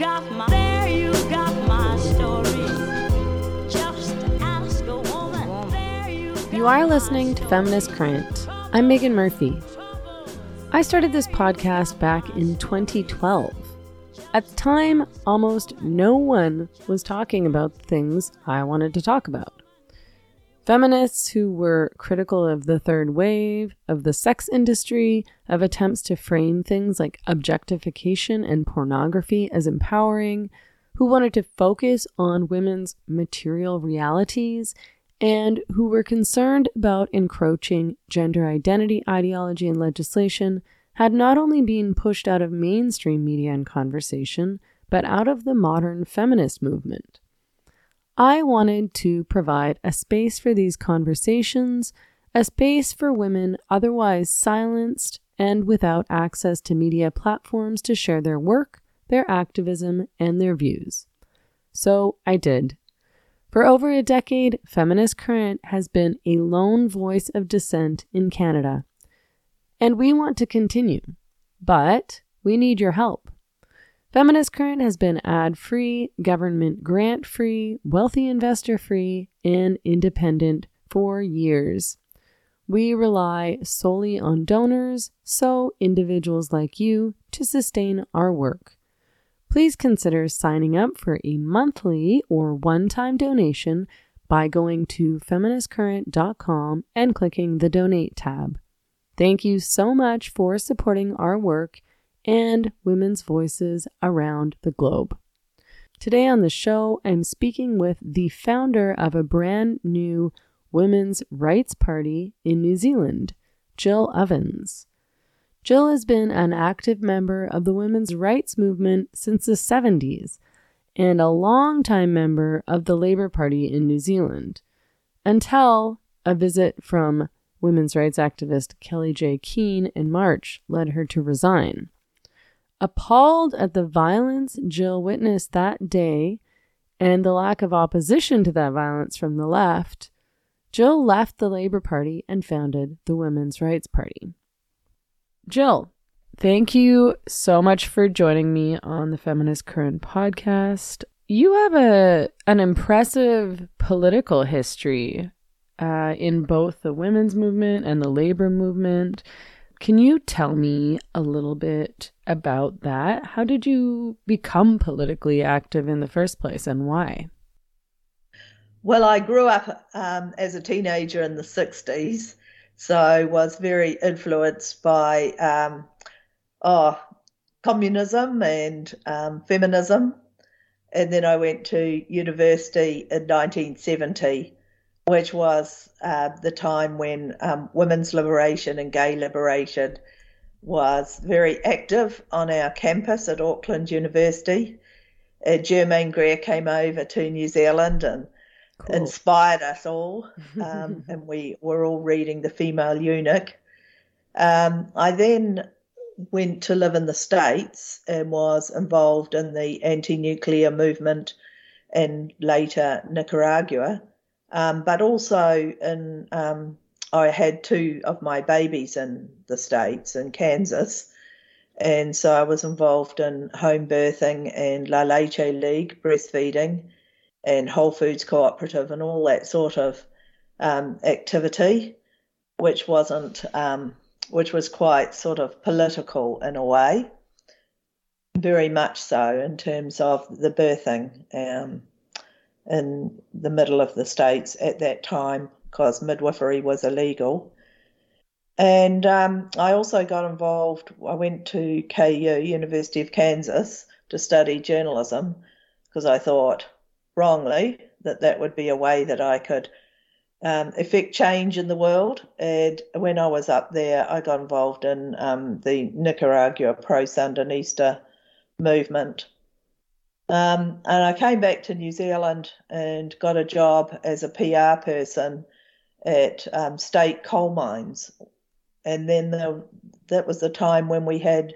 got my, there you got my story. Just ask a woman. There you You are listening to Feminist Current. I'm Meghan Murphy. I started this podcast back in 2012. At the time, almost no one was talking about the things I wanted to talk about. Feminists who were critical of the third wave, of the sex industry, of attempts to frame things like objectification and pornography as empowering, who wanted to focus on women's material realities, and who were concerned about encroaching gender identity ideology and legislation had not only been pushed out of mainstream media and conversation, but out of the modern feminist movement. I wanted to provide a space for these conversations, a space for women otherwise silenced and without access to media platforms to share their work, their activism, and their views. So I did. For over a decade, Feminist Current has been a lone voice of dissent in Canada. And we want to continue, but we need your help. Feminist Current has been ad free, government grant free, wealthy investor free, and independent for years. We rely solely on donors, so individuals like you, to sustain our work. Please consider signing up for a monthly or one time donation by going to feministcurrent.com and clicking the donate tab. Thank you so much for supporting our work and women's voices around the globe. Today on the show, I'm speaking with the founder of a brand new women's rights party in New Zealand, Jill Ovens. Jill has been an active member of the women's rights movement since the 70s and a longtime member of the Labour Party in New Zealand until a visit from women's rights activist Kellie-Jay Keen in March led her to resign. Appalled at the violence Jill witnessed that day and the lack of opposition to that violence from the left, Jill left the Labour Party and founded the Women's Rights Party. Jill, thank you so much for joining me on the Feminist Current podcast. You have a an impressive political history uh, in both the women's movement and the labor movement. Can you tell me a little bit about that? How did you become politically active in the first place and why? Well, I grew up um, as a teenager in the 60s, so was very influenced by um, oh, communism and um, feminism. And then I went to university in 1970 which was uh, the time when um, women's liberation and gay liberation was very active on our campus at Auckland University. Uh, Germaine Greer came over to New Zealand and cool. inspired us all, um, and we were all reading The Female Eunuch. Um, I then went to live in the States and was involved in the anti nuclear movement and later Nicaragua. Um, but also in um, I had two of my babies in the States in Kansas. And so I was involved in home birthing and La Leche League, breastfeeding, and Whole Foods Cooperative, and all that sort of um, activity, which wasn't, um, which was quite sort of political in a way, very much so in terms of the birthing. Um, in the middle of the states at that time because midwifery was illegal. And um, I also got involved. I went to KU, University of Kansas, to study journalism because I thought wrongly that that would be a way that I could um, effect change in the world. And when I was up there, I got involved in um, the Nicaragua pro Sandinista movement um, and I came back to New Zealand and got a job as a PR person at um, state coal mines. And then the, that was the time when we had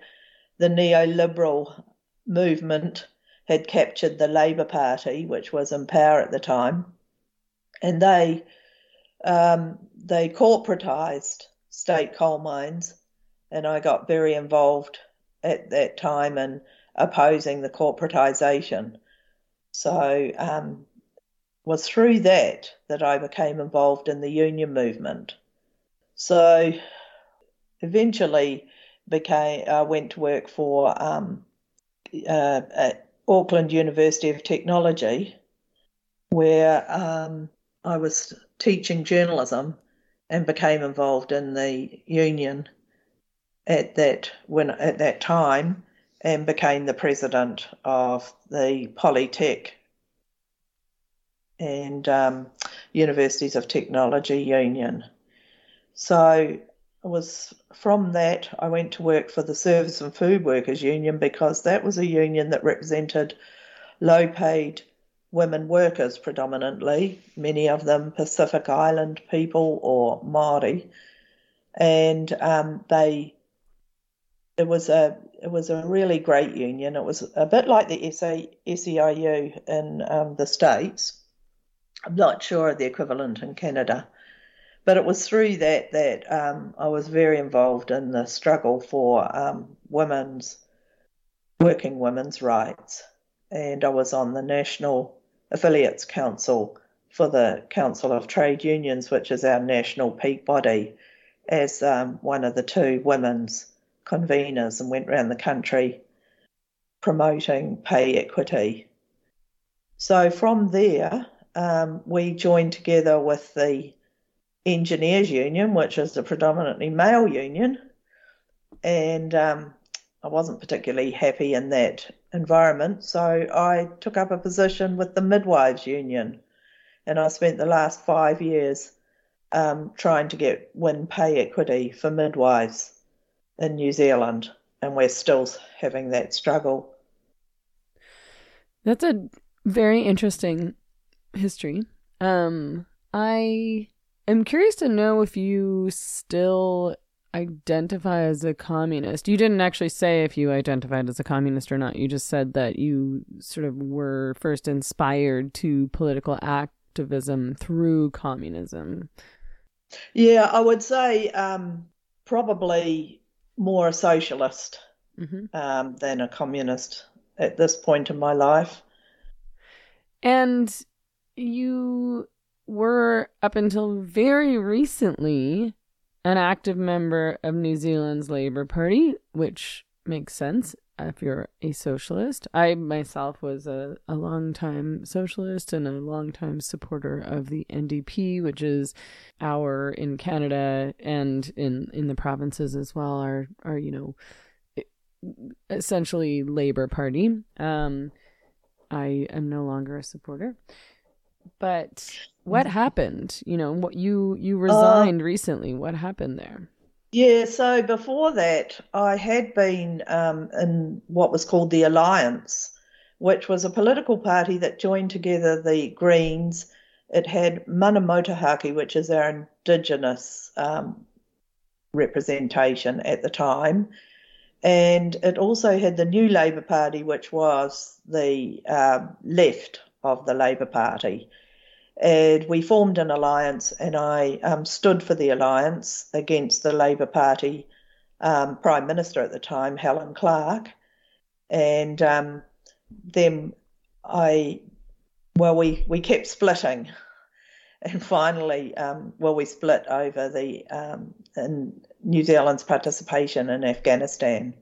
the neoliberal movement had captured the Labour Party, which was in power at the time, and they um, they corporatised state coal mines, and I got very involved at that time and opposing the corporatisation. So um, was through that that I became involved in the union movement. So eventually became I went to work for um, uh, at Auckland University of Technology, where um, I was teaching journalism and became involved in the union at that when at that time and became the president of the Polytech and um, Universities of Technology Union. So it was from that I went to work for the Service and Food Workers Union because that was a union that represented low paid women workers predominantly, many of them Pacific Island people or Maori, and um, they it was a it was a really great union. It was a bit like the SA, SEIU in um, the states. I'm not sure of the equivalent in Canada, but it was through that that um, I was very involved in the struggle for um, women's working women's rights, and I was on the national affiliates council for the Council of Trade Unions, which is our national peak body, as um, one of the two women's conveners, and went around the country promoting pay equity. So from there, um, we joined together with the Engineers Union, which is a predominantly male union, and um, I wasn't particularly happy in that environment, so I took up a position with the Midwives Union, and I spent the last five years um, trying to get win pay equity for midwives in New Zealand, and we're still having that struggle. That's a very interesting history. Um, I am curious to know if you still identify as a communist. You didn't actually say if you identified as a communist or not. You just said that you sort of were first inspired to political activism through communism. Yeah, I would say um, probably more a socialist mm-hmm. um, than a communist at this point in my life. And you were up until very recently an active member of New Zealand's Labour Party, which makes sense if you're a socialist. I myself was a, a long-time socialist and a long-time supporter of the NDP, which is our in Canada and in in the provinces as well, our our you know essentially Labour Party. Um, I am no longer a supporter. But what happened? You know, what you you uh, resigned uh, recently. What happened there? Yeah, so before that, I had been um, in what was called the Alliance, which was a political party that joined together the Greens. It had Mana Motuhake, which is our indigenous um, representation at the time, and it also had the New Labour Party, which was the uh, left of the Labour Party. And we formed an alliance, and I um, stood for the alliance against the Labour Party um, Prime Minister at the time, Helen Clark. And um, then I, well, we, we kept splitting. And finally, um, well, we split over the um, in New Zealand's participation in Afghanistan.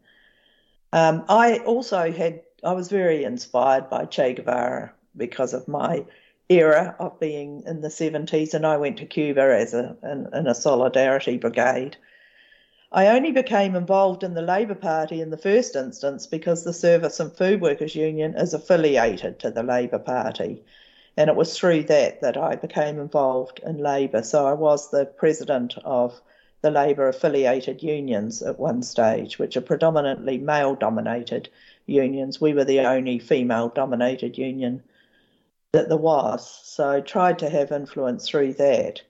Um, I also had, I was very inspired by Che Guevara because of my era of being in the 70s, and I went to Cuba as a in, in a solidarity brigade. I only became involved in the Labour Party in the first instance because the Service and Food Workers Union is affiliated to the Labour Party. And it was through that that I became involved in Labour. So I was the president of the Labour affiliated unions at one stage, which are predominantly male dominated unions. We were the only female dominated union that there was. So I tried to have influence through that.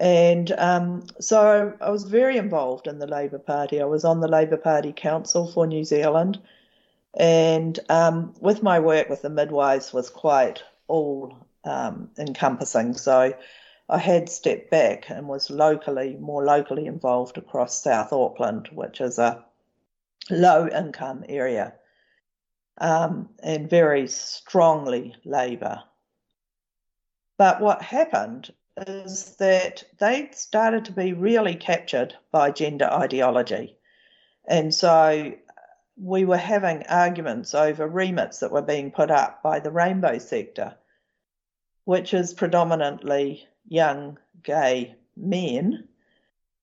And um, so I was very involved in the Labour Party. I was on the Labour Party Council for New Zealand. And um, with my work with the midwives was quite all um, encompassing. So I had stepped back and was locally, more locally involved across South Auckland, which is a low income area. Um, and very strongly Labour. But what happened is that they started to be really captured by gender ideology. And so we were having arguments over remits that were being put up by the rainbow sector, which is predominantly young gay men.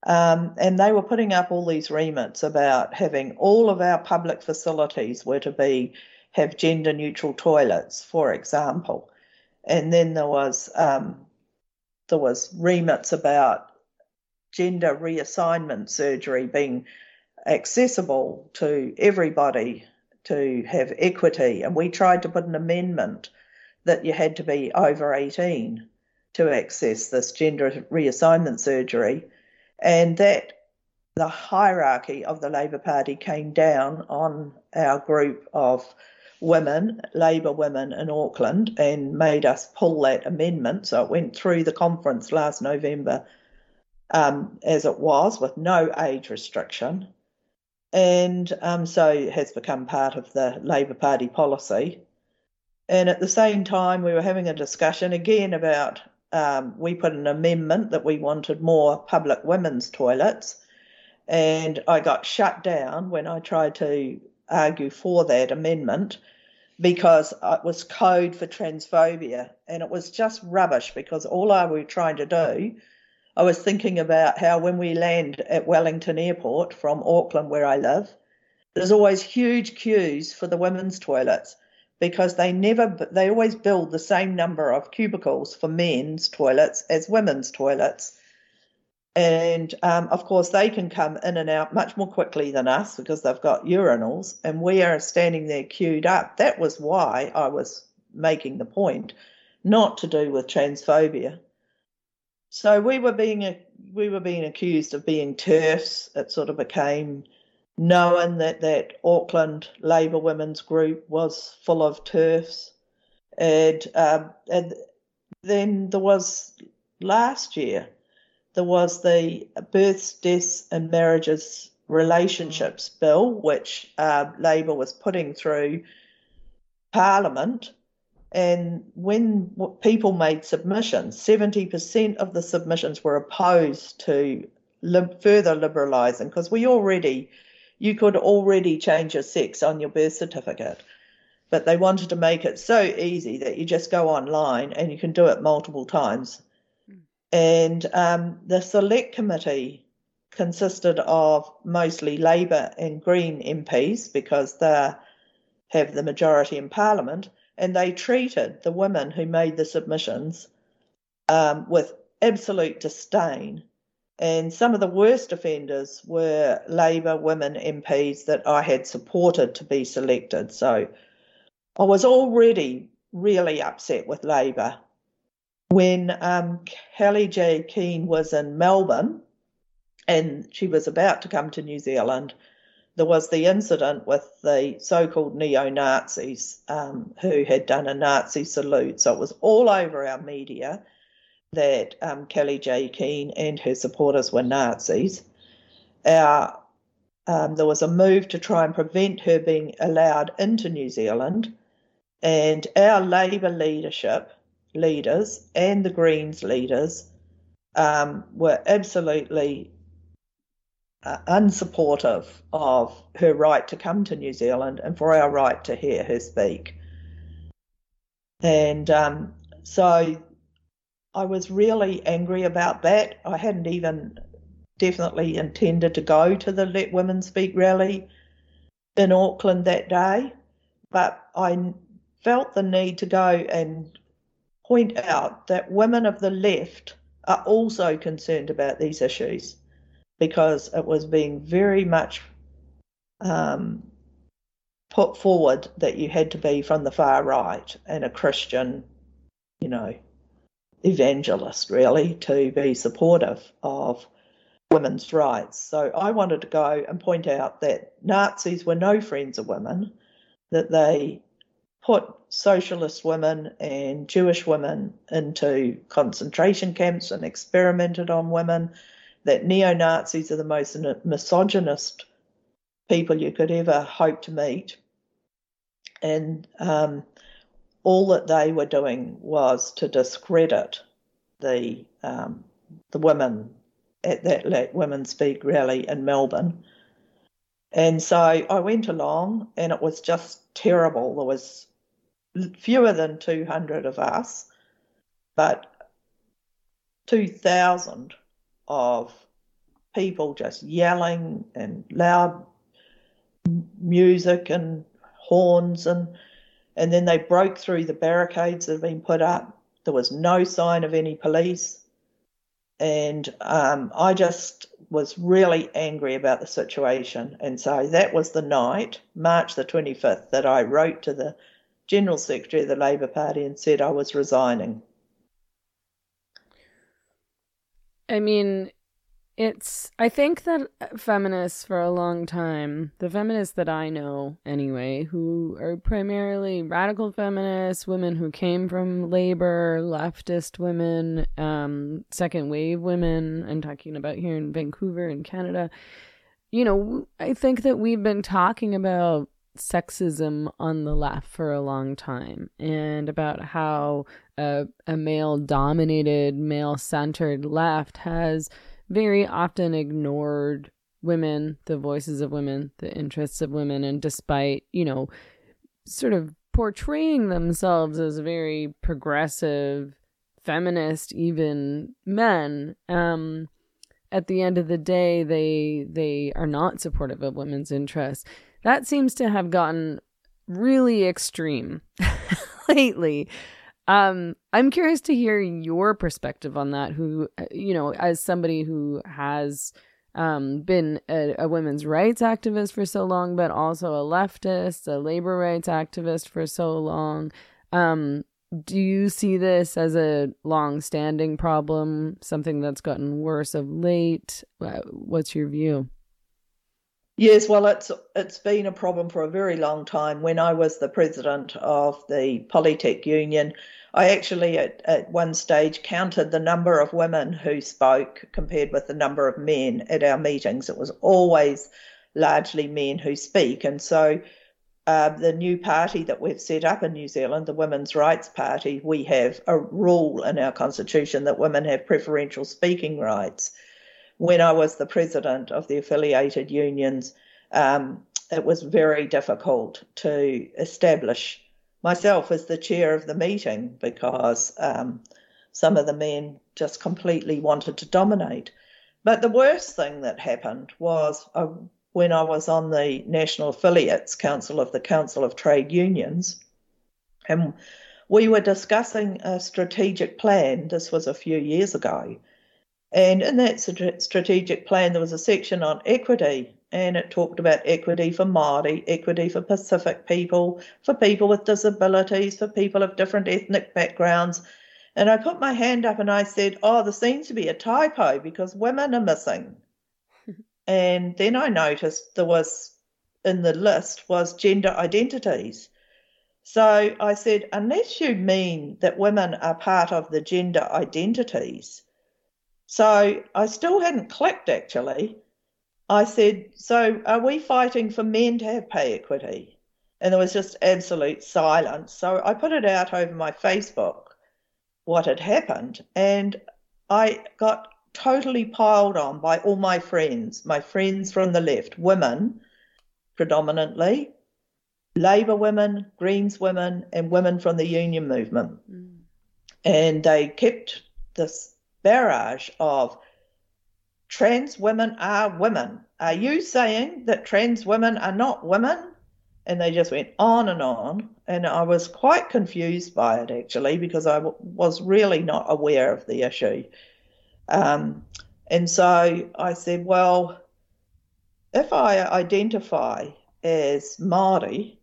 Um, and they were putting up all these remits about having all of our public facilities were to be have gender neutral toilets, for example. And then there was um, there was remits about gender reassignment surgery being accessible to everybody to have equity. And we tried to put an amendment that you had to be over 18 to access this gender reassignment surgery. And that the hierarchy of the Labour Party came down on our group of women, Labour women in Auckland, and made us pull that amendment. So it went through the conference last November um, as it was, with no age restriction. And um, so it has become part of the Labour Party policy. And at the same time, we were having a discussion again about um, we put an amendment that we wanted more public women's toilets. And I got shut down when I tried to argue for that amendment because it was code for transphobia and it was just rubbish because all I was trying to do, I was thinking about how when we land at Wellington Airport from Auckland, where I live, there's always huge queues for the women's toilets because they never, they always build the same number of cubicles for men's toilets as women's toilets. And um, of course, they can come in and out much more quickly than us because they've got urinals, and we are standing there queued up. That was why I was making the point, not to do with transphobia. So we were being we were being accused of being TERFs. It sort of became known that that Auckland Labour Women's Group was full of TERFs, and um, and then there was last year there was the Births, Deaths and Marriages Relationships Bill, which uh, Labor was putting through Parliament. And when people made submissions, 70% of the submissions were opposed to further liberalising because we already, you could already change your sex on your birth certificate. But they wanted to make it so easy that you just go online and you can do it multiple times and um, the select committee consisted of mostly Labour and Green MPs because they have the majority in Parliament, and they treated the women who made the submissions um, with absolute disdain. And some of the worst offenders were Labour women MPs that I had supported to be selected. So I was already really upset with Labour when um, Kellie-Jay Keen was in Melbourne and she was about to come to New Zealand, there was the incident with the so called neo Nazis um, who had done a Nazi salute. So it was all over our media that um, Kellie-Jay Keen and her supporters were Nazis. Our, um, there was a move to try and prevent her being allowed into New Zealand, and our Labour leadership leaders and the Greens leaders um, were absolutely uh, unsupportive of her right to come to New Zealand and for our right to hear her speak. And um, so I was really angry about that. I hadn't even definitely intended to go to the Let Women Speak rally in Auckland that day, but I felt the need to go and point out that women of the left are also concerned about these issues because it was being very much um, put forward that you had to be from the far right and a Christian, you know, evangelist really to be supportive of women's rights. So I wanted to go and point out that Nazis were no friends of women, that they put socialist women and Jewish women into concentration camps and experimented on women, that neo Nazis are the most misogynist people you could ever hope to meet. and um, all that they were doing was to discredit the um, the women at that Let Women Speak rally in Melbourne. And so I went along, and it was just terrible. There was fewer than 200 of us, but 2,000 of people just yelling and loud music and horns and and then they broke through the barricades that had been put up. There was no sign of any police. And um, I just was really angry about the situation. And so that was the night, March the 25th, that I wrote to the General Secretary of the Labour Party and said I was resigning. I mean, it's, I think that feminists for a long time, the feminists that I know anyway, who are primarily radical feminists, women who came from labor, leftist women, um, second wave women, I'm talking about here in Vancouver in Canada, you know, I think that we've been talking about sexism on the left for a long time and about how a, a male dominated, male centered left has very often ignored women, the voices of women, the interests of women, and despite, you know, sort of portraying themselves as very progressive, feminist, even men, um, at the end of the day, they they are not supportive of women's interests. That seems to have gotten really extreme lately. Um, I'm curious to hear your perspective on that. Who, uh, you know, as somebody who has um, been a, a, women's rights activist for so long, but also a leftist, a labor rights activist for so long. Um, do you see this as a long-standing problem, something that's gotten worse of late? What's your view? Yes, well, it's it's been a problem for a very long time. When I was the president of the Polytech Union, I actually at, at one stage counted the number of women who spoke compared with the number of men at our meetings. It was always largely men who speak. And so uh, the new party that we've set up in New Zealand, the Women's Rights Party, we have a rule in our constitution that women have preferential speaking rights. When I was the president of the affiliated unions, um, it was very difficult to establish myself as the chair of the meeting because um, some of the men just completely wanted to dominate. But the worst thing that happened was uh, when I was on the National Affiliates Council of the Council of Trade Unions, and we were discussing a strategic plan. This was a few years ago. And in that strategic plan, there was a section on equity and it talked about equity for Māori, equity for Pacific people, for people with disabilities, for people of different ethnic backgrounds. And I put my hand up and I said, Oh, there seems to be a typo because women are missing. and then I noticed there was in the list was gender identities. So I said, unless you mean that women are part of the gender identities. So I still hadn't clicked actually. I said, So are we fighting for men to have pay equity? And there was just absolute silence. So I put it out over my Facebook what had happened. And I got totally piled on by all my friends, my friends from the left, women predominantly, Labour women, Greens women, and women from the union movement. Mm. And they kept this barrage of trans women are women. Are you saying that trans women are not women? And they just went on and on. And I was quite confused by it actually because I w- was really not aware of the issue. Um, and so I said, well, if I identify as Māori,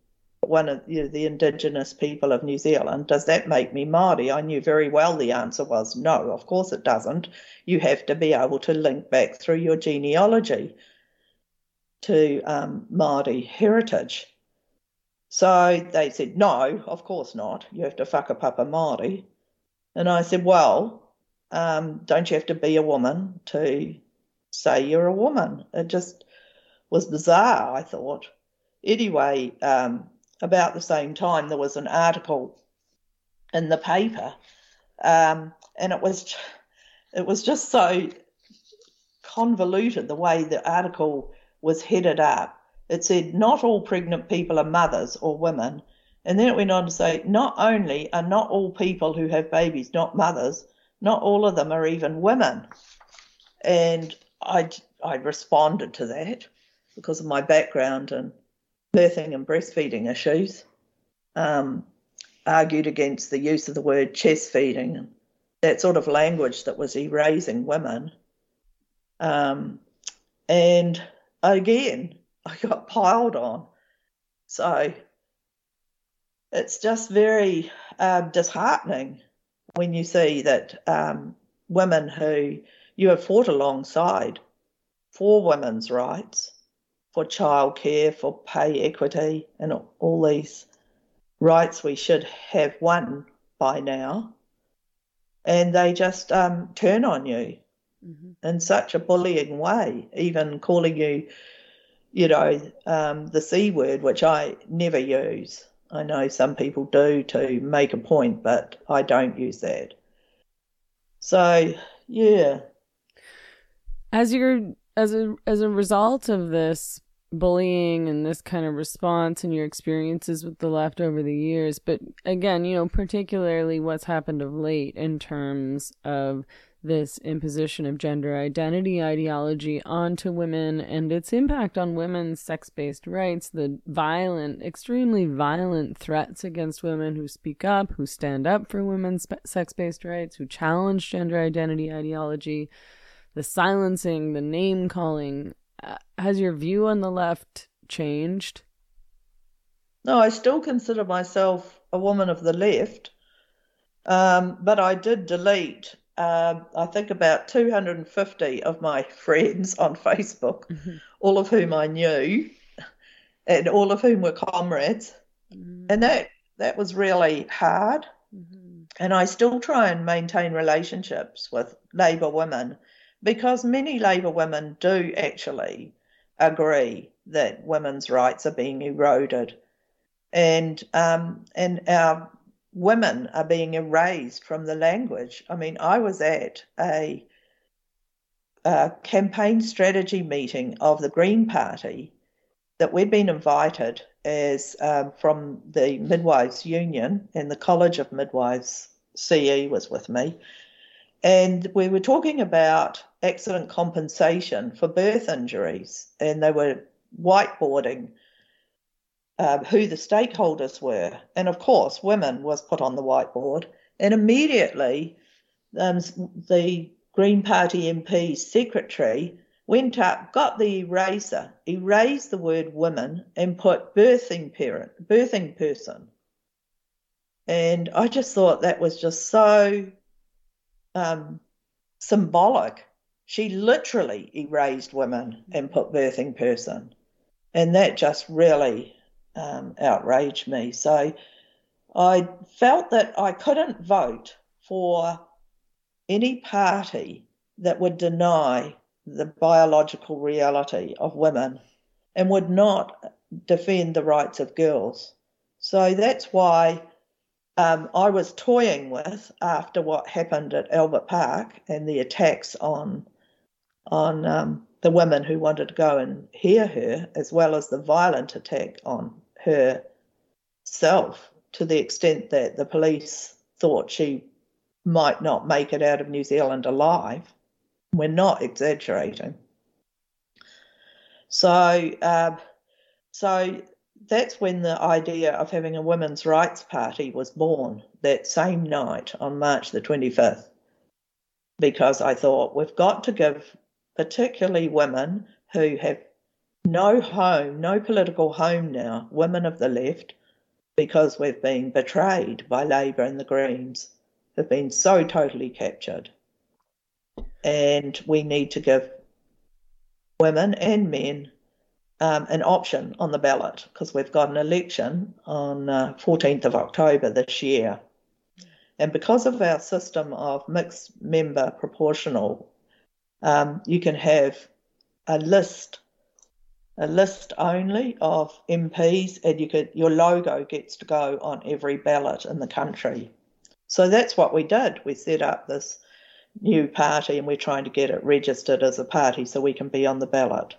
one of you know, the indigenous people of New Zealand, does that make me Māori? I knew very well the answer was no, of course it doesn't. You have to be able to link back through your genealogy to um, Māori heritage. So they said, no, of course not. You have to whakapapa Māori. And I said, well, um, don't you have to be a woman to say you're a woman? It just was bizarre, I thought. Anyway, um, about the same time, there was an article in the paper, um, and it was it was just so convoluted the way the article was headed up. It said not all pregnant people are mothers or women, and then it went on to say not only are not all people who have babies not mothers, not all of them are even women. And I I responded to that because of my background in birthing and breastfeeding issues. Um, argued against the use of the word chest feeding that sort of language that was erasing women. Um, and again, I got piled on. So it's just very uh, disheartening when you see that um, women who you have fought alongside for women's rights, for childcare, for pay equity, and all these rights we should have won by now, and they just um, turn on you mm-hmm. in such a bullying way, even calling you, you know, um, the C word, which I never use. I know some people do to make a point, but I don't use that. So, yeah. As you're as a as a result of this bullying and this kind of response and your experiences with the left over the years, but again, you know, particularly what's happened of late in terms of this imposition of gender identity ideology onto women and its impact on women's sex based rights, the violent, extremely violent threats against women who speak up, who stand up for women's sex based rights, who challenge gender identity ideology, the silencing, the name calling. Uh, has your view on the left changed? No, I still consider myself a woman of the left. Um, but I did delete um, I think about 250 of my friends on Facebook, mm-hmm. all of whom I knew, and all of whom were comrades, mm-hmm. and that that was really hard. Mm-hmm. And I still try and maintain relationships with Labor women because many Labor women do actually agree that women's rights are being eroded, and um, and our women are being erased from the language. I mean, I was at a, a campaign strategy meeting of the Green Party that we'd been invited as um, from the Midwives Union and the College of Midwives CE was with me. And we were talking about accident compensation for birth injuries, and they were whiteboarding uh, who the stakeholders were. And of course, women was put on the whiteboard. And immediately, um, the Green Party MP's secretary went up, got the eraser, erased the word women, and put birthing parent, birthing person. And I just thought that was just so um, symbolic. She literally erased women and put birthing person. And that just really um, outraged me. So I felt that I couldn't vote for any party that would deny the biological reality of women and would not defend the rights of girls. So that's why um, I was toying with after what happened at Albert Park and the attacks on on um, the women who wanted to go and hear her, as well as the violent attack on herself to the extent that the police thought she might not make it out of New Zealand alive. We're not exaggerating. So, uh, so that's when the idea of having a women's rights party was born that same night on March the 25th. Because I thought we've got to give, particularly women who have no home, no political home now, women of the left, because we've been betrayed by Labor and the Greens, have been so totally captured. And we need to give women and men um, an option on the ballot because we've got an election on uh, 14th of October this year. And because of our system of mixed member proportional, um, you can have a list a list only of MPs, and you could your logo gets to go on every ballot in the country. So that's what we did. We set up this new party, and we're trying to get it registered as a party so we can be on the ballot.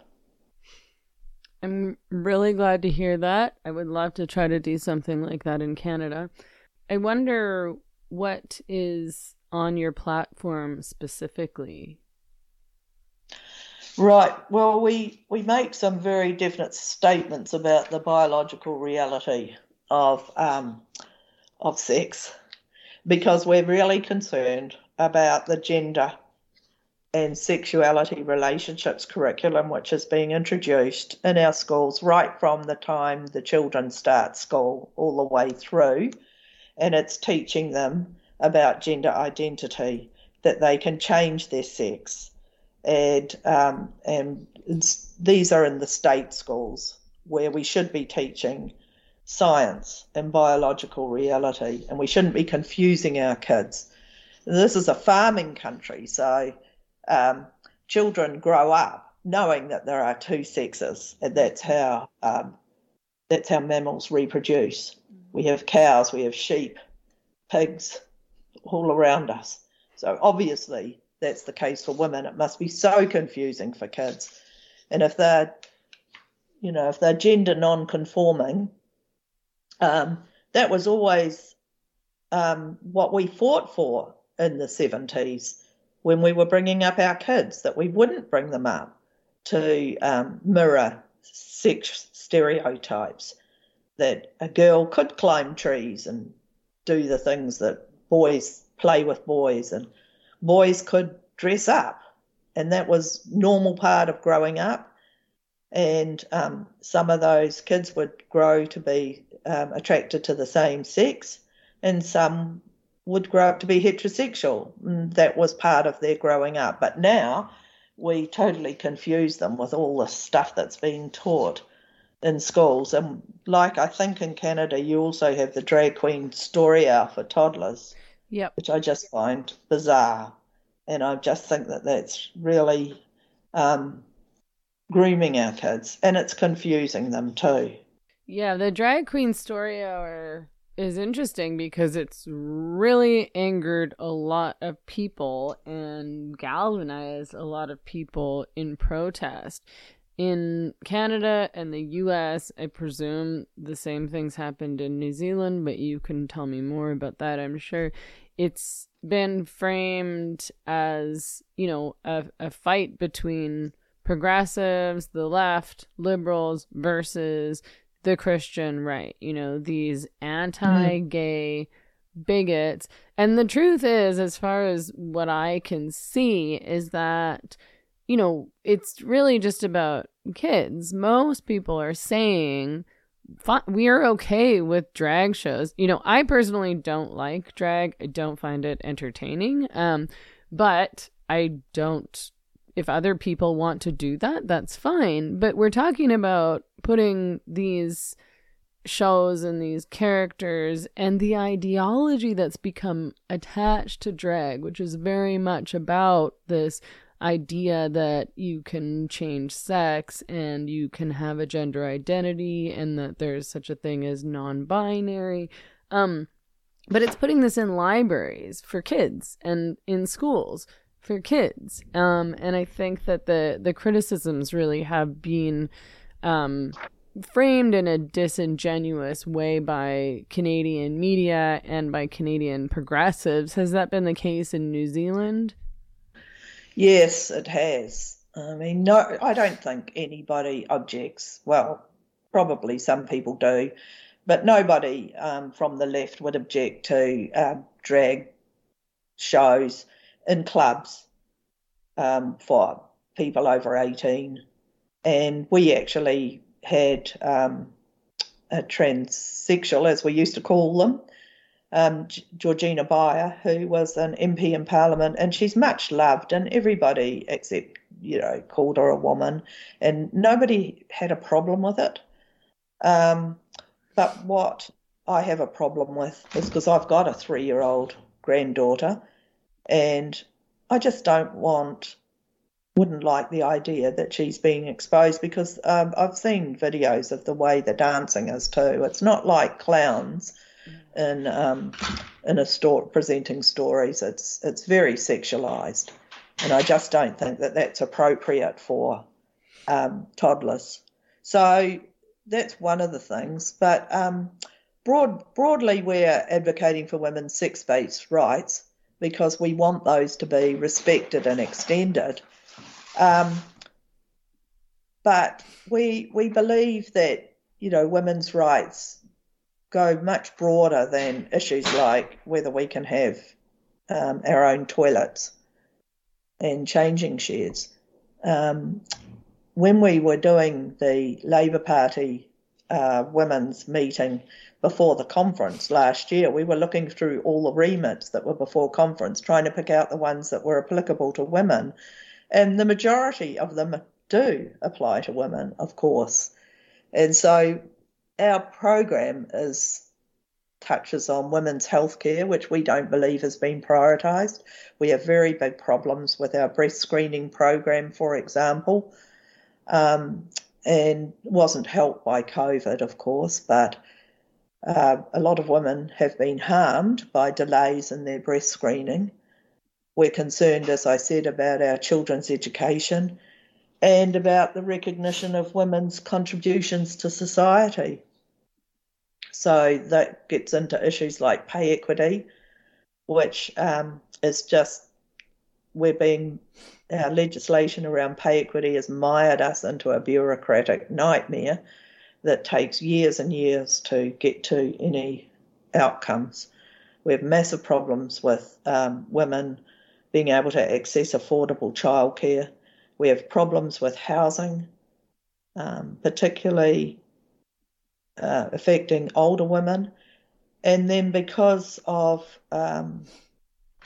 I'm really glad to hear that. I would love to try to do something like that in Canada. I wonder what is on your platform specifically. Right. Well, we, we make some very definite statements about the biological reality of um, of sex because we're really concerned about the gender and sexuality relationships curriculum, which is being introduced in our schools right from the time the children start school all the way through. And it's teaching them about gender identity, that they can change their sex. And, um, and these are in the state schools where we should be teaching science and biological reality, and we shouldn't be confusing our kids. This is a farming country, so um, children grow up knowing that there are two sexes, and that's how um, that's how mammals reproduce. We have cows, we have sheep, pigs, all around us. So obviously that's the case for women. It must be so confusing for kids, and if they're, you know, if they're gender non-conforming, um, that was always um, what we fought for in the seventies when we were bringing up our kids that we wouldn't bring them up to um, mirror sex stereotypes that a girl could climb trees and do the things that boys play with boys and boys could dress up and that was normal part of growing up and um, some of those kids would grow to be um, attracted to the same sex and some would grow up to be heterosexual. And that was part of their growing up. But now we totally confuse them with all the stuff that's being taught in schools. And like I think in Canada, you also have the drag queen story hour for toddlers. Yep. Which I just find bizarre. And I just think that that's really um, grooming our kids and it's confusing them too. Yeah, the drag queen story hour is interesting because it's really angered a lot of people and galvanized a lot of people in protest. In Canada and the US, I presume the same things happened in New Zealand, but you can tell me more about that, I'm sure. It's been framed as, you know, a, a fight between progressives, the left, liberals versus the Christian right, you know, these anti gay mm-hmm. bigots. And the truth is, as far as what I can see, is that, you know, it's really just about kids. Most people are saying, we are okay with drag shows. You know, I personally don't like drag. I don't find it entertaining. Um, but I don't if other people want to do that, that's fine. But we're talking about putting these shows and these characters and the ideology that's become attached to drag, which is very much about this idea that you can change sex and you can have a gender identity and that there's such a thing as non-binary um but it's putting this in libraries for kids and in schools for kids. Um, and I think that the the criticisms really have been um, framed in a disingenuous way by Canadian media and by Canadian progressives. Has that been the case in New Zealand? Yes, it has. I mean, no, I don't think anybody objects. Well, probably some people do, but nobody um, from the left would object to um, drag shows in clubs um, for people over 18. And we actually had um, a transsexual, as we used to call them, um, Georgina Beyer, who was an MP in Parliament, and she's much loved, and everybody except, you know, called her a woman, and nobody had a problem with it. Um, but what I have a problem with is because I've got a three year old granddaughter, and I just don't want wouldn't like the idea that she's being exposed because um, I've seen videos of the way the dancing is too. It's not like clowns in um, in a store presenting stories. It's it's very sexualized, and I just don't think that that's appropriate for um, toddlers. So that's one of the things. But um, broad broadly, we're advocating for women's sex-based rights because we want those to be respected and extended. Um, but we we believe that you know women's rights go much broader than issues like whether we can have um, our own toilets and changing sheds. Um, when we were doing the Labour Party uh, women's meeting before the conference last year, we were looking through all the remits that were before conference, trying to pick out the ones that were applicable to women. And the majority of them do apply to women, of course. And so our program is touches on women's health care, which we don't believe has been prioritised. We have very big problems with our breast screening program, for example, um, and wasn't helped by COVID, of course, but uh, a lot of women have been harmed by delays in their breast screening. We're concerned, as I said, about our children's education and about the recognition of women's contributions to society. So that gets into issues like pay equity, which um, is just we're being our legislation around pay equity has mired us into a bureaucratic nightmare that takes years and years to get to any outcomes. We have massive problems with um, women being able to access affordable childcare. We have problems with housing, um, particularly uh, affecting older women. And then because of um,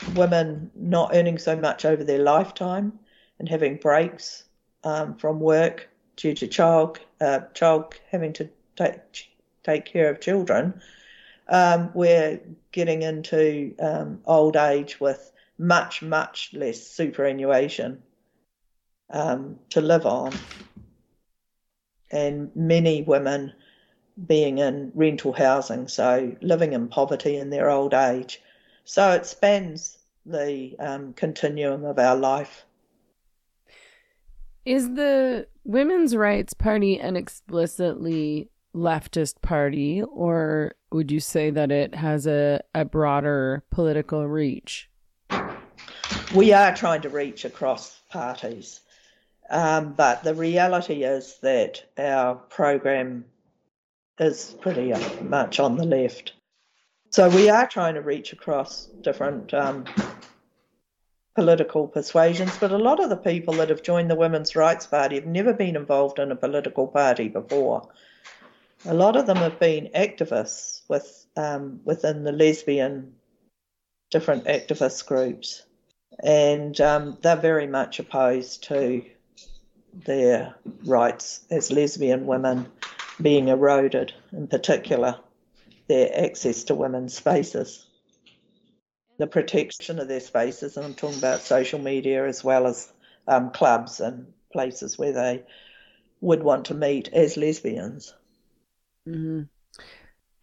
women not earning so much over their lifetime and having breaks um, from work due to child uh, child having to take take care of children, um, we're getting into um, old age with much much less superannuation um, to live on, and many women being in rental housing, so living in poverty in their old age. So it spans the um, continuum of our life. Is the Women's Rights Party an explicitly leftist party, or would you say that it has a, a broader political reach? We are trying to reach across parties, um, but the reality is that our program is pretty much on the left. So we are trying to reach across different um, political persuasions, but a lot of the people that have joined the Women's Rights Party have never been involved in a political party before. A lot of them have been activists with um, within the lesbian different activist groups, and um, they're very much opposed to their rights as lesbian women being eroded, in particular, their access to women's spaces, the protection of their spaces, and I'm talking about social media as well as um, clubs and places where they would want to meet as lesbians. Mm-hmm.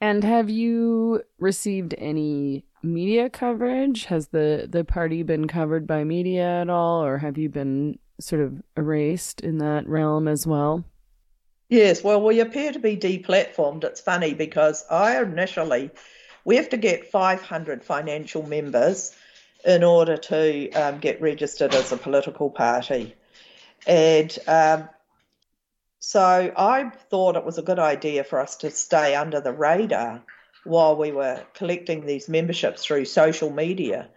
And have you received any media coverage? Has the, the party been covered by media at all, or have you been sort of erased in that realm as well? Yes, well, we appear to be deplatformed. It's funny because I initially, we have to get 500 financial members in order to um, get registered as a political party. And um, so I thought it was a good idea for us to stay under the radar while we were collecting these memberships through social media.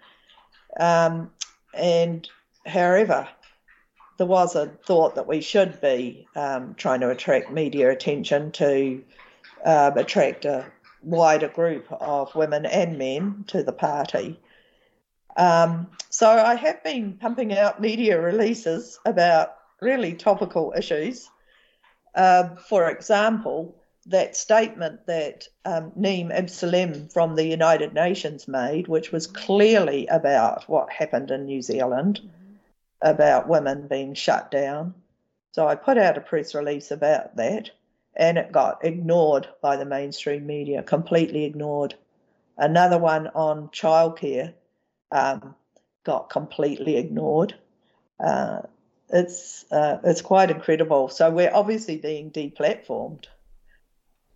Um, and however, there was a thought that we should be um, trying to attract media attention to um, attract a wider group of women and men to the party. Um, so I have been pumping out media releases about really topical issues. Uh, for example, that statement that um, Reem Alsalem from the United Nations made, which was clearly about what happened in New Zealand about women being shut down. So I put out a press release about that, and it got ignored by the mainstream media, completely ignored. Another one on childcare um, got completely ignored. Uh, it's uh, it's quite incredible. So we're obviously being deplatformed.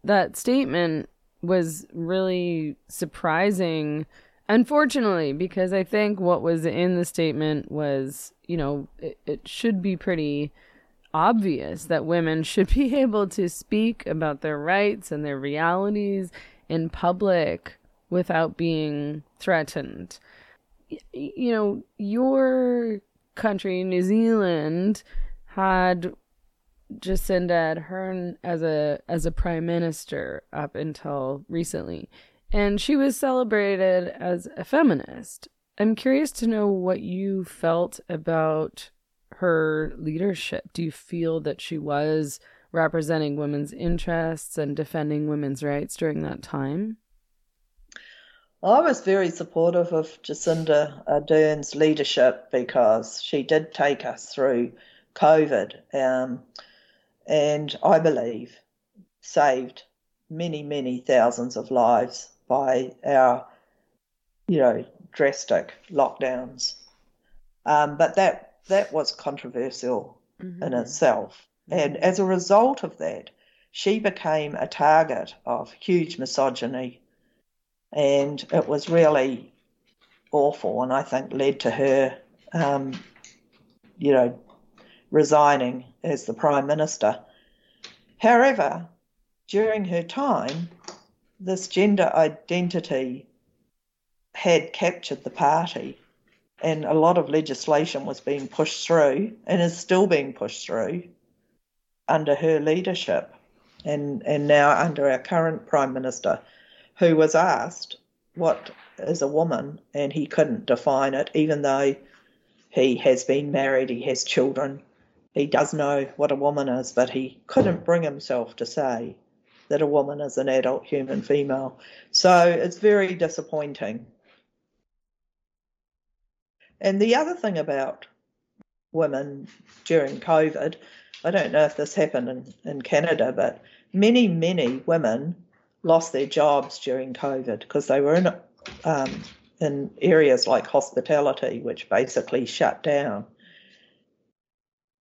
That statement was really surprising unfortunately because i think what was in the statement was you know it, it, should be pretty obvious that women should be able to speak about their rights and their realities in public without being threatened. You know your country new zealand had Jacinda Ardern as a as a prime minister up until recently, and she was celebrated as a feminist. I'm curious to know what you felt about her leadership. Do you feel that she was representing women's interests and defending women's rights during that time? I was very supportive of Jacinda Ardern's leadership because she did take us through COVID. Um, and I believe saved many, many thousands of lives by our, you know, drastic lockdowns. Um, but that that was controversial mm-hmm. in itself, and as a result of that, she became a target of huge misogyny, and it was really awful, and I think led to her, um, you know, resigning as the Prime Minister. However, during her time, this gender identity had captured the party, and a lot of legislation was being pushed through and is still being pushed through under her leadership, and, and now under our current Prime Minister, who was asked what is a woman, and he couldn't define it, even though he has been married, he has children, he does know what a woman is, but he couldn't bring himself to say that a woman is an adult human female. So it's very disappointing. And the other thing about women during COVID, I don't know if this happened in, in Canada, but many, many women lost their jobs during COVID because they were in um, in areas like hospitality, which basically shut down.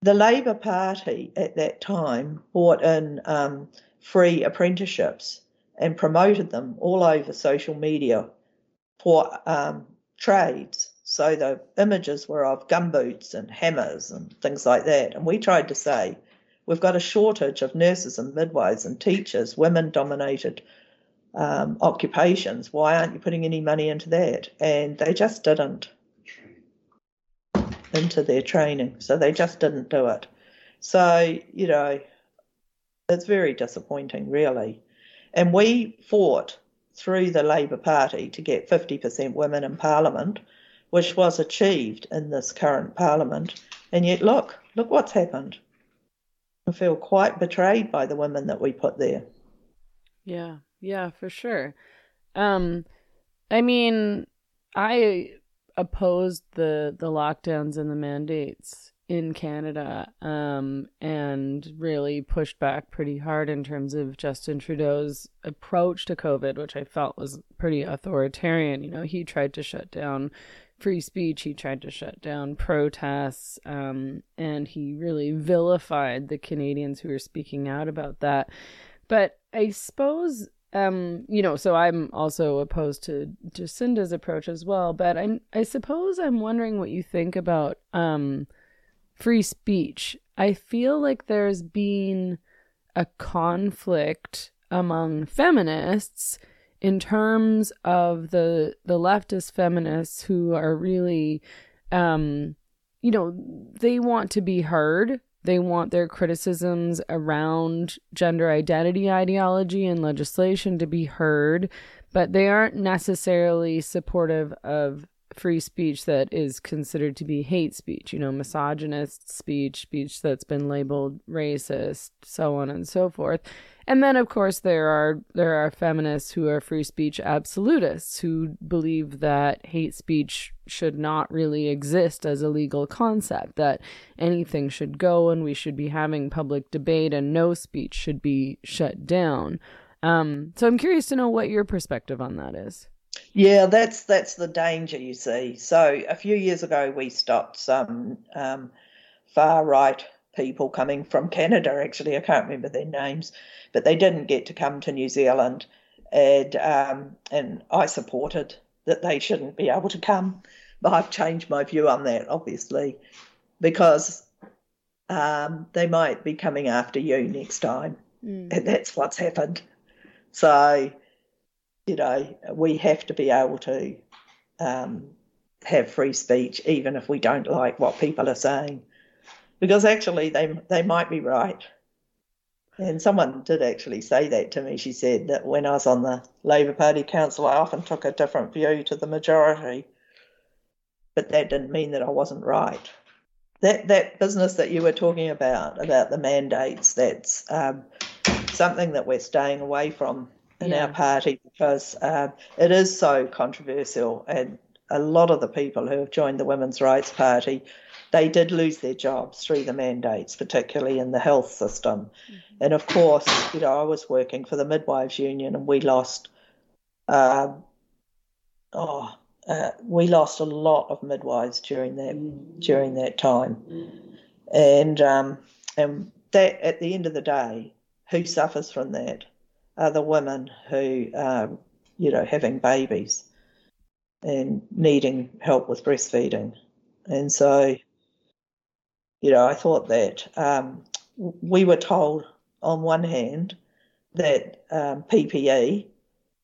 The Labour Party at that time brought in um, free apprenticeships and promoted them all over social media for um, trades. So the images were of gumboots and hammers and things like that. And we tried to say, we've got a shortage of nurses and midwives and teachers, women dominated um, occupations. Why aren't you putting any money into that? And they just didn't into their training. So they just didn't do it. So, you know, it's very disappointing, really. And we fought through the Labour Party to get 50% women in Parliament, which was achieved in this current Parliament. And yet, look, look what's happened. I feel quite betrayed by the women that we put there. Yeah, yeah, for sure. Um, I mean, I opposed the the lockdowns and the mandates in Canada um, and really pushed back pretty hard in terms of Justin Trudeau's approach to COVID, which I felt was pretty authoritarian. You know, he tried to shut down free speech, he tried to shut down protests, um, and he really vilified the Canadians who were speaking out about that. But I suppose um you know so i'm also opposed to jacinda's approach as well but i'm i suppose i'm wondering what you think about um free speech i feel like there's been a conflict among feminists in terms of the the leftist feminists who are really um you know they want to be heard. They want their criticisms around gender identity ideology and legislation to be heard, but they aren't necessarily supportive of free speech that is considered to be hate speech, you know, misogynist speech, speech that's been labeled racist, so on and so forth. And then of course there are there are feminists who are free speech absolutists who believe that hate speech should not really exist as a legal concept, that anything should go and we should be having public debate and no speech should be shut down. Um, so I'm curious to know what your perspective on that is. Yeah, that's that's the danger you see. So a few years ago we stopped some um, far right people coming from Canada. Actually, I can't remember their names, but they didn't get to come to New Zealand, and um, and I supported that they shouldn't be able to come. But I've changed my view on that, obviously, because um, they might be coming after you next time, mm. and that's what's happened. So, you know, we have to be able to um, have free speech, even if we don't like what people are saying because actually they they might be right. And someone did actually say that to me. She said that when I was on the Labour Party council, I often took a different view to the majority, but that didn't mean that I wasn't right. That that business that you were talking about about the mandates, that's um, something that we're staying away from in yeah. our party because uh, it is so controversial, and a lot of the people who have joined the Women's Rights Party they did lose their jobs through the mandates, particularly in the health system. Mm-hmm. And of course, you know, I was working for the Midwives Union, and we lost, uh, oh, uh, we lost a lot of midwives during that mm-hmm. during that time, mm-hmm. and um, and that at the end of the day, who suffers from that are the women who, um, you know, having babies and needing help with breastfeeding. And so you know, I thought that um, we were told on one hand that um, PPE,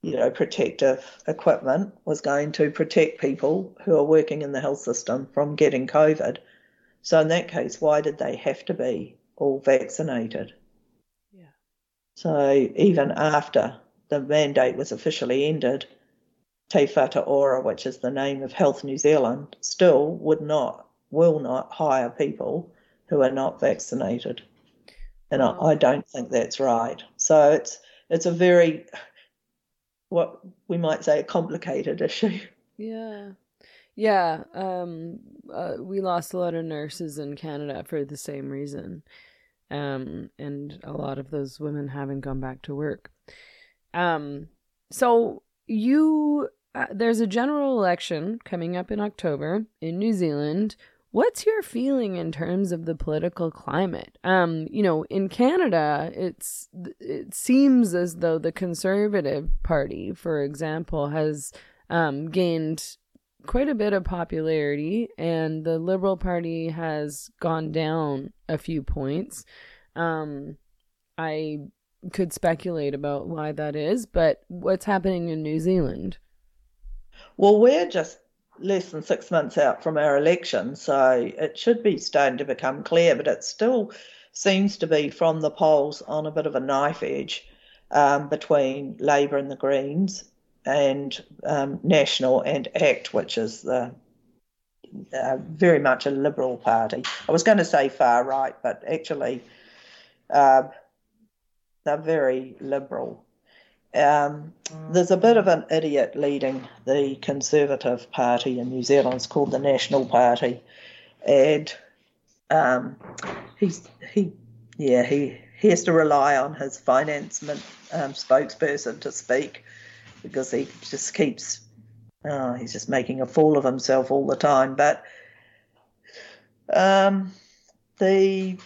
you know, protective equipment, was going to protect people who are working in the health system from getting COVID. So in that case, why did they have to be all vaccinated? So even after the mandate was officially ended, Te Whatu Ora, which is the name of Health New Zealand, still would not will not hire people who are not vaccinated. And I, I don't think that's right. So it's it's a very what we might say a complicated issue. Yeah. Yeah, um, uh, we lost a lot of nurses in Canada for the same reason. Um, and a lot of those women haven't gone back to work. Um, so you, uh, there's a general election coming up in October in New Zealand. What's your feeling in terms of the political climate? Um, you know, in Canada, it's it seems as though the Conservative Party, for example, has um, gained quite a bit of popularity, and the Liberal Party has gone down a few points. Um, I could speculate about why that is, but what's happening in New Zealand? Well, we're just less than six months out from our election, so it should be starting to become clear, but it still seems to be from the polls on a bit of a knife edge um, between Labour and the Greens and um, National and ACT, which is the uh, very much a liberal party. I was going to say far right, but actually uh, they're very liberal. Um, there's a bit of an idiot leading the Conservative Party in New Zealand. It's called the National Party, and um, he's he yeah he he has to rely on his finance um, spokesperson to speak because he just keeps oh, he's just making a fool of himself all the time. But um, the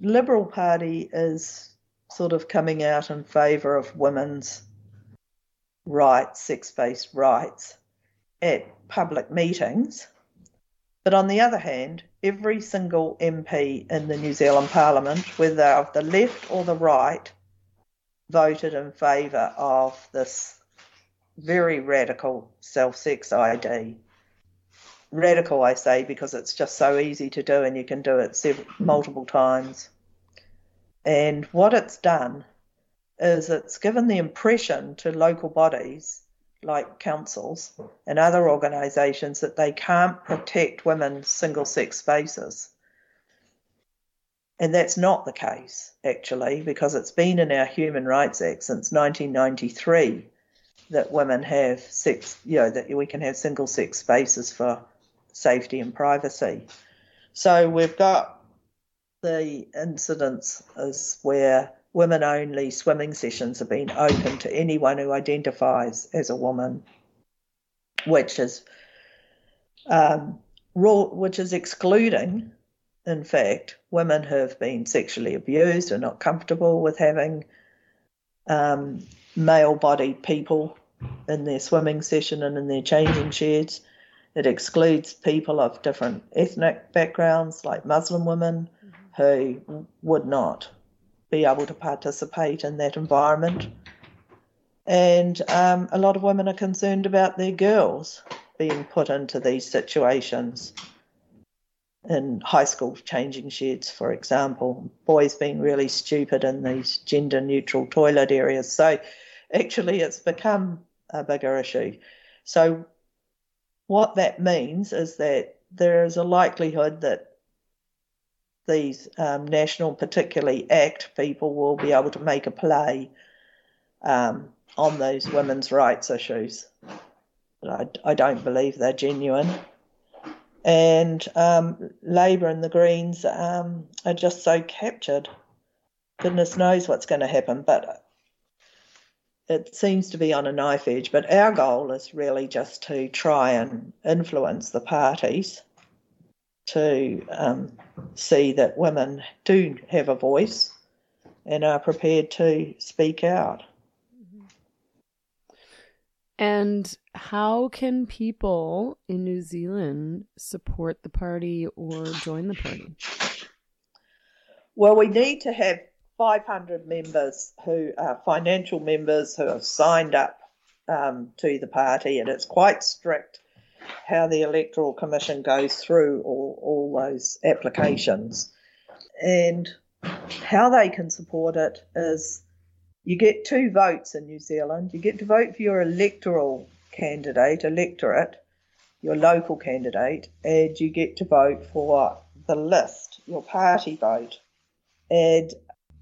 Liberal Party is sort of coming out in favour of women's rights, sex based rights at public meetings. But on the other hand, every single MP in the New Zealand Parliament, whether of the left or the right, voted in favour of this very radical self sex ID. Radical, I say, because it's just so easy to do and you can do it several, multiple times. And what it's done is it's given the impression to local bodies like councils and other organisations that they can't protect women's single sex spaces. And that's not the case, actually, because it's been in our Human Rights Act since 1993 that women have sex, you know, that we can have single sex spaces for safety and privacy. So we've got the incidents is where women only swimming sessions have been open to anyone who identifies as a woman, which is um, which is excluding, in fact, women who have been sexually abused are not comfortable with having um, male-bodied people in their swimming session and in their changing sheds. It excludes people of different ethnic backgrounds, like Muslim women, who would not be able to participate in that environment. And um, a lot of women are concerned about their girls being put into these situations in high school changing sheds, for example, boys being really stupid in these gender neutral toilet areas. So actually, it's become a bigger issue. So, what that means is that there is a likelihood that these um, national, particularly ACT people, will be able to make a play um, on those women's rights issues. I, I don't believe they're genuine. And um, Labour and the Greens um, are just so captured. Goodness knows what's going to happen, but it seems to be on a knife edge. But our goal is really just to try and influence the parties to um, see that women do have a voice and are prepared to speak out. And how can people in New Zealand support the party or join the party? Well, we need to have 500 members who are financial members who have signed up um, to the party, and it's quite strict how the Electoral Commission goes through all, all those applications. And how they can support it is you get two votes in New Zealand. You get to vote for your electoral candidate, electorate, your local candidate, and you get to vote for the list, your party vote. And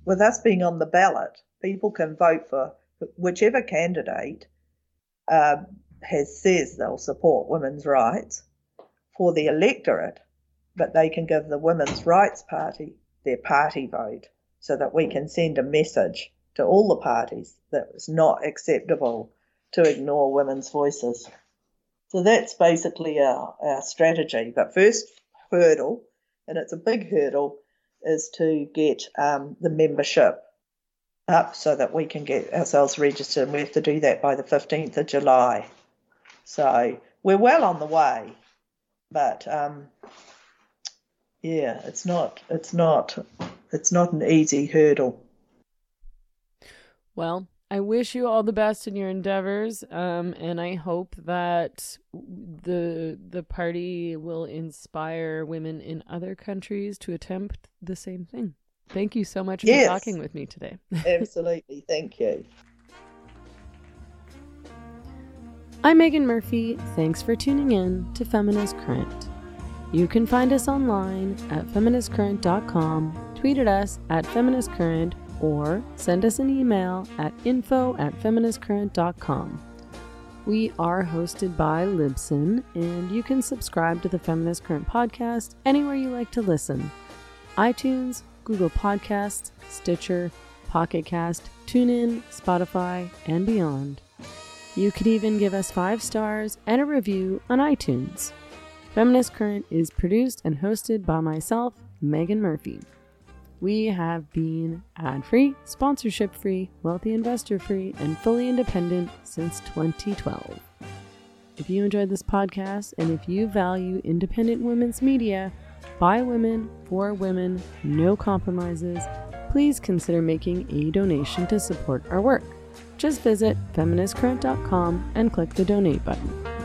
with us being on the ballot, people can vote for whichever candidate uh, has says they'll support women's rights for the electorate, but they can give the Women's Rights Party their party vote so that we can send a message to all the parties that it's not acceptable to ignore women's voices. So that's basically our, our strategy. But first hurdle, and it's a big hurdle, is to get um, the membership up so that we can get ourselves registered. And we have to do that by the 15th of July. So we're well on the way, but um, yeah, it's not, it's not, it's not an easy hurdle. Well, I wish you all the best in your endeavors, um, and I hope that the the party will inspire women in other countries to attempt the same thing. Thank you so much yes. for talking with me today. Absolutely, thank you. I'm Meghan Murphy. Thanks for tuning in to Feminist Current. You can find us online at feministcurrent.com, tweet at us at feministcurrent, or send us an email at info at feministcurrent.com. We are hosted by Libsyn, and you can subscribe to the Feminist Current podcast anywhere you like to listen iTunes, Google Podcasts, Stitcher, Pocket Cast, TuneIn, Spotify, and beyond. You could even give us five stars and a review on iTunes. Feminist Current is produced and hosted by myself, Meghan Murphy. We have been ad free, sponsorship free, wealthy investor free, and fully independent since 2012. If you enjoyed this podcast and if you value independent women's media, by women, for women, no compromises, please consider making a donation to support our work. Just visit feministcurrent.com and click the donate button.